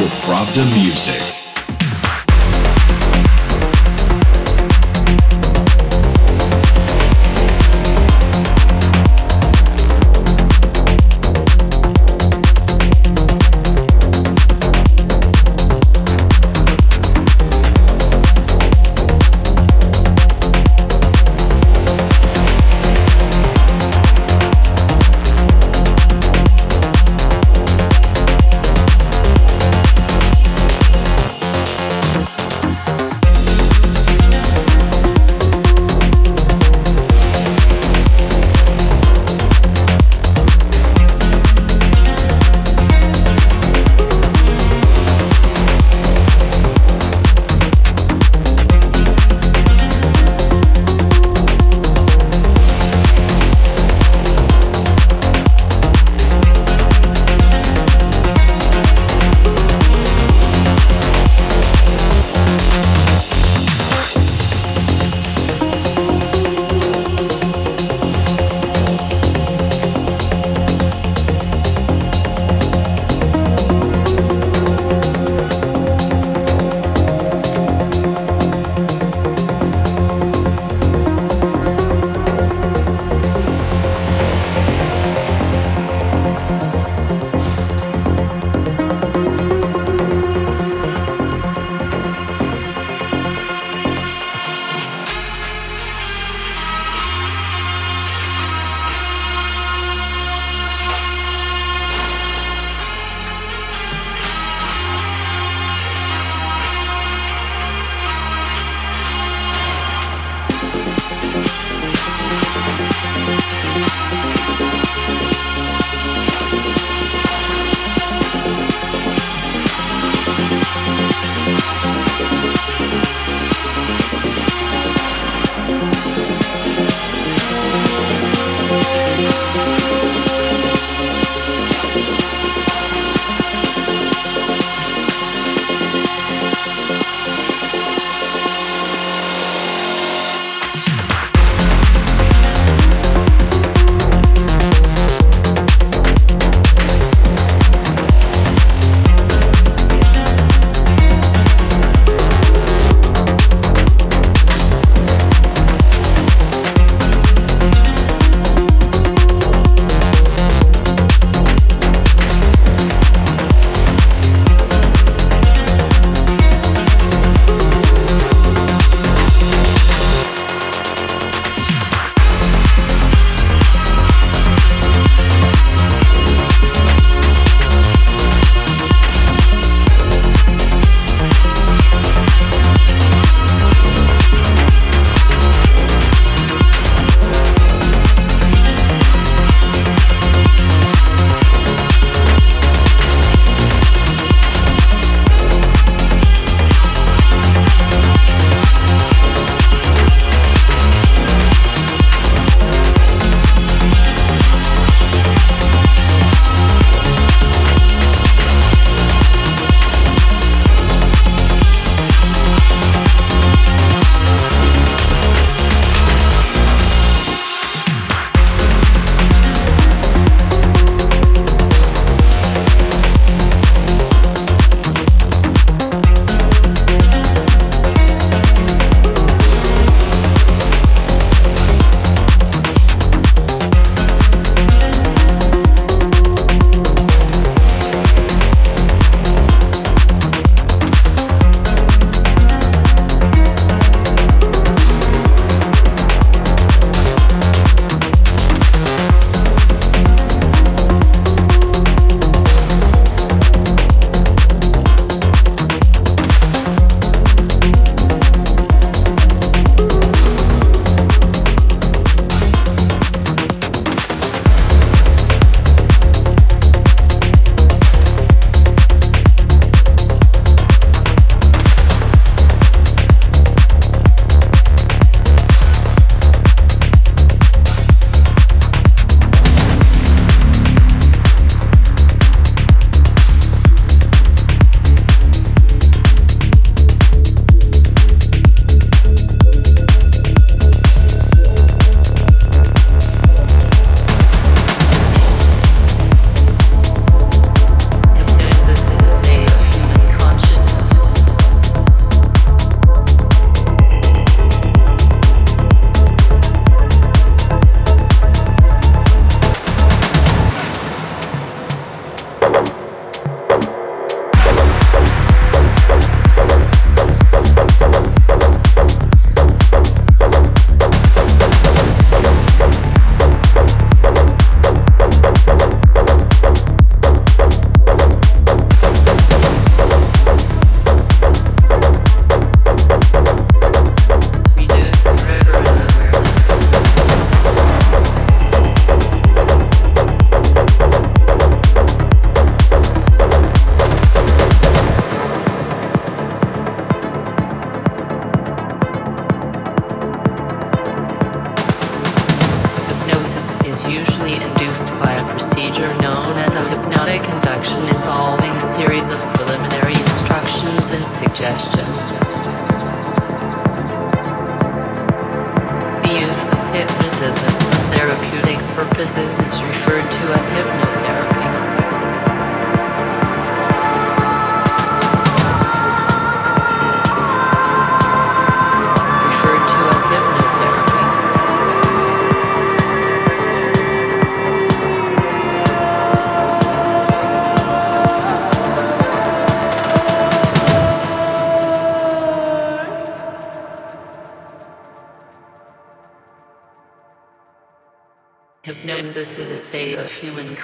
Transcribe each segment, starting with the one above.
for Pravda Music.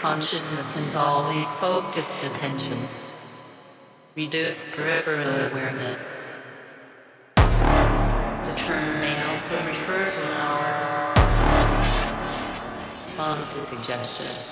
consciousness involve focused attention, reduce peripheral awareness. The term may also refer to our song to suggestion.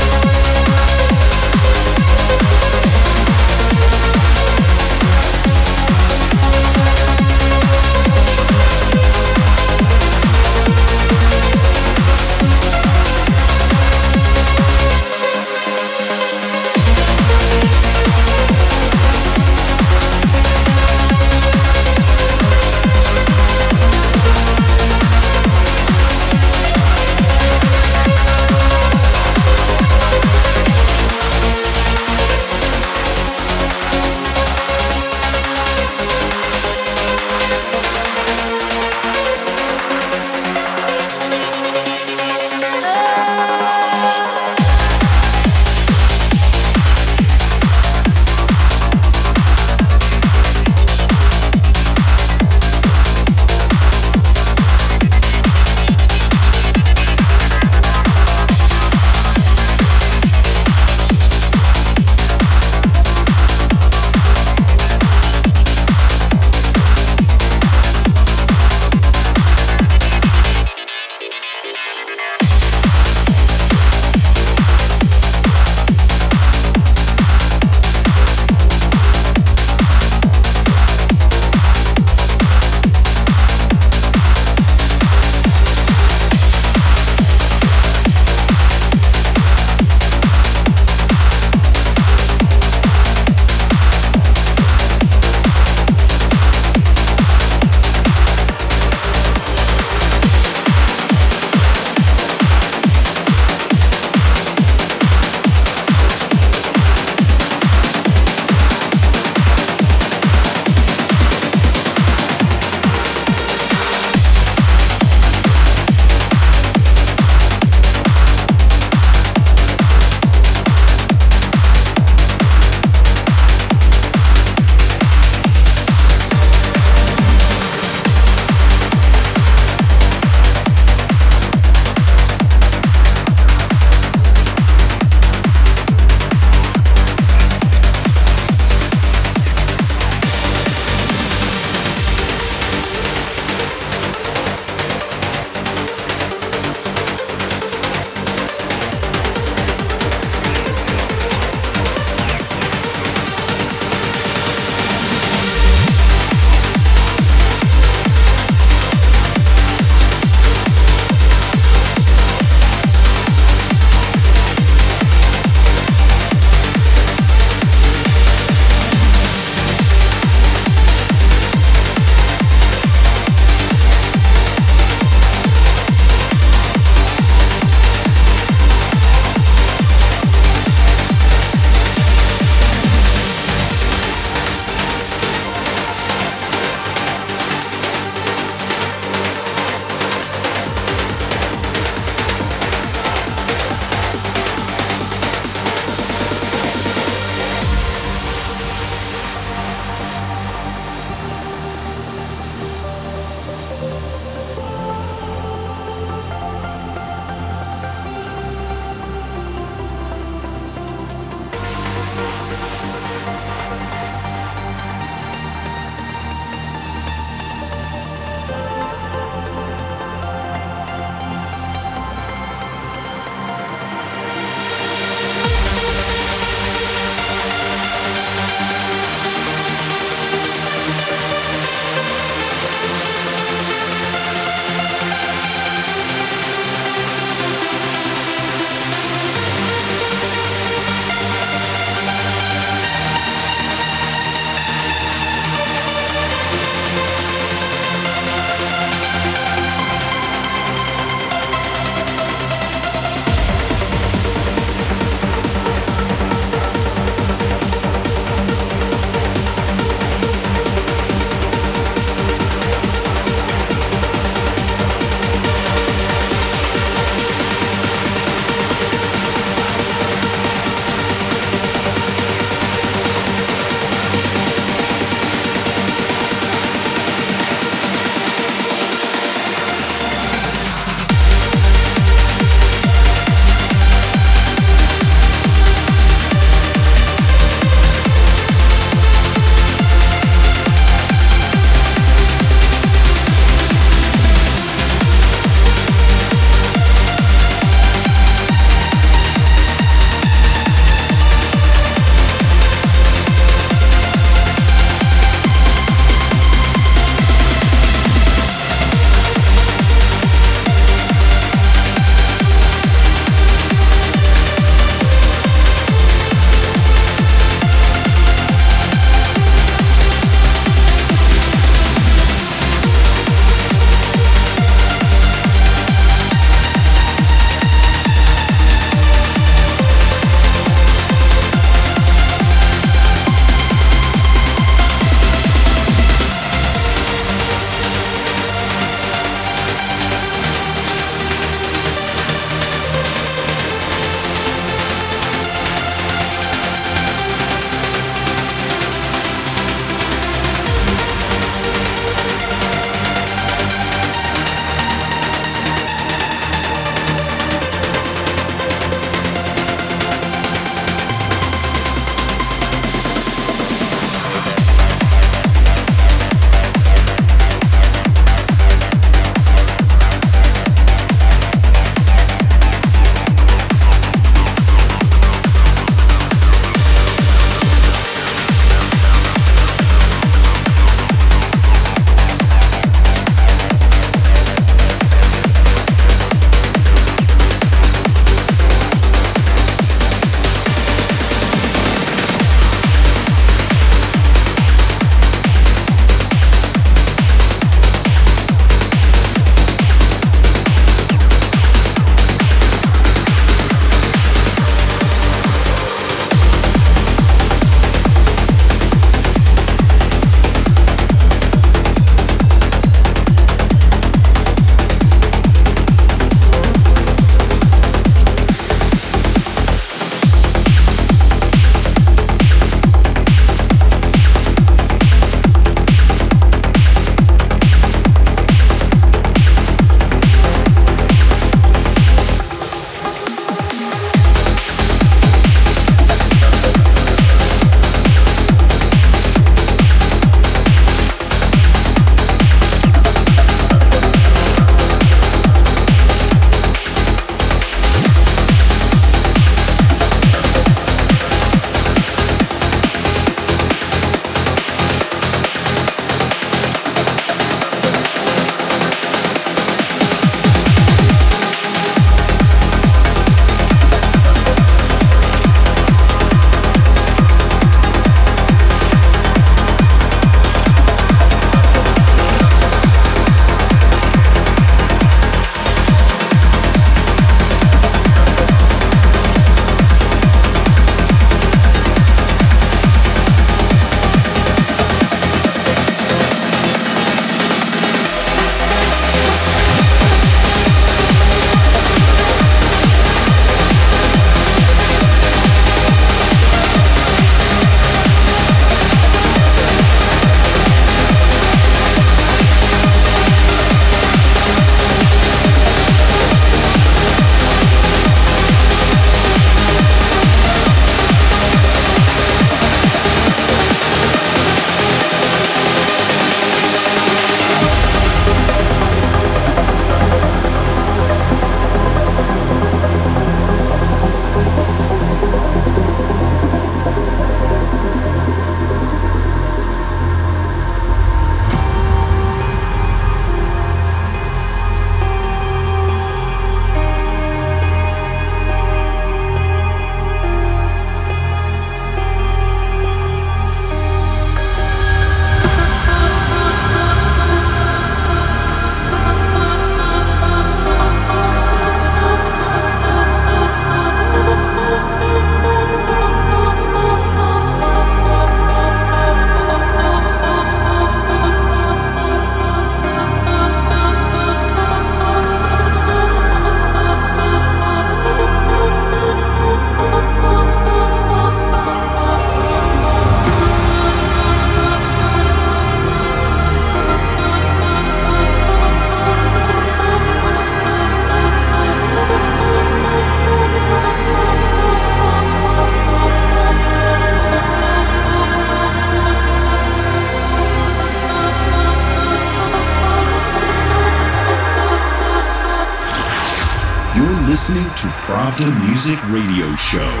Music Radio Show.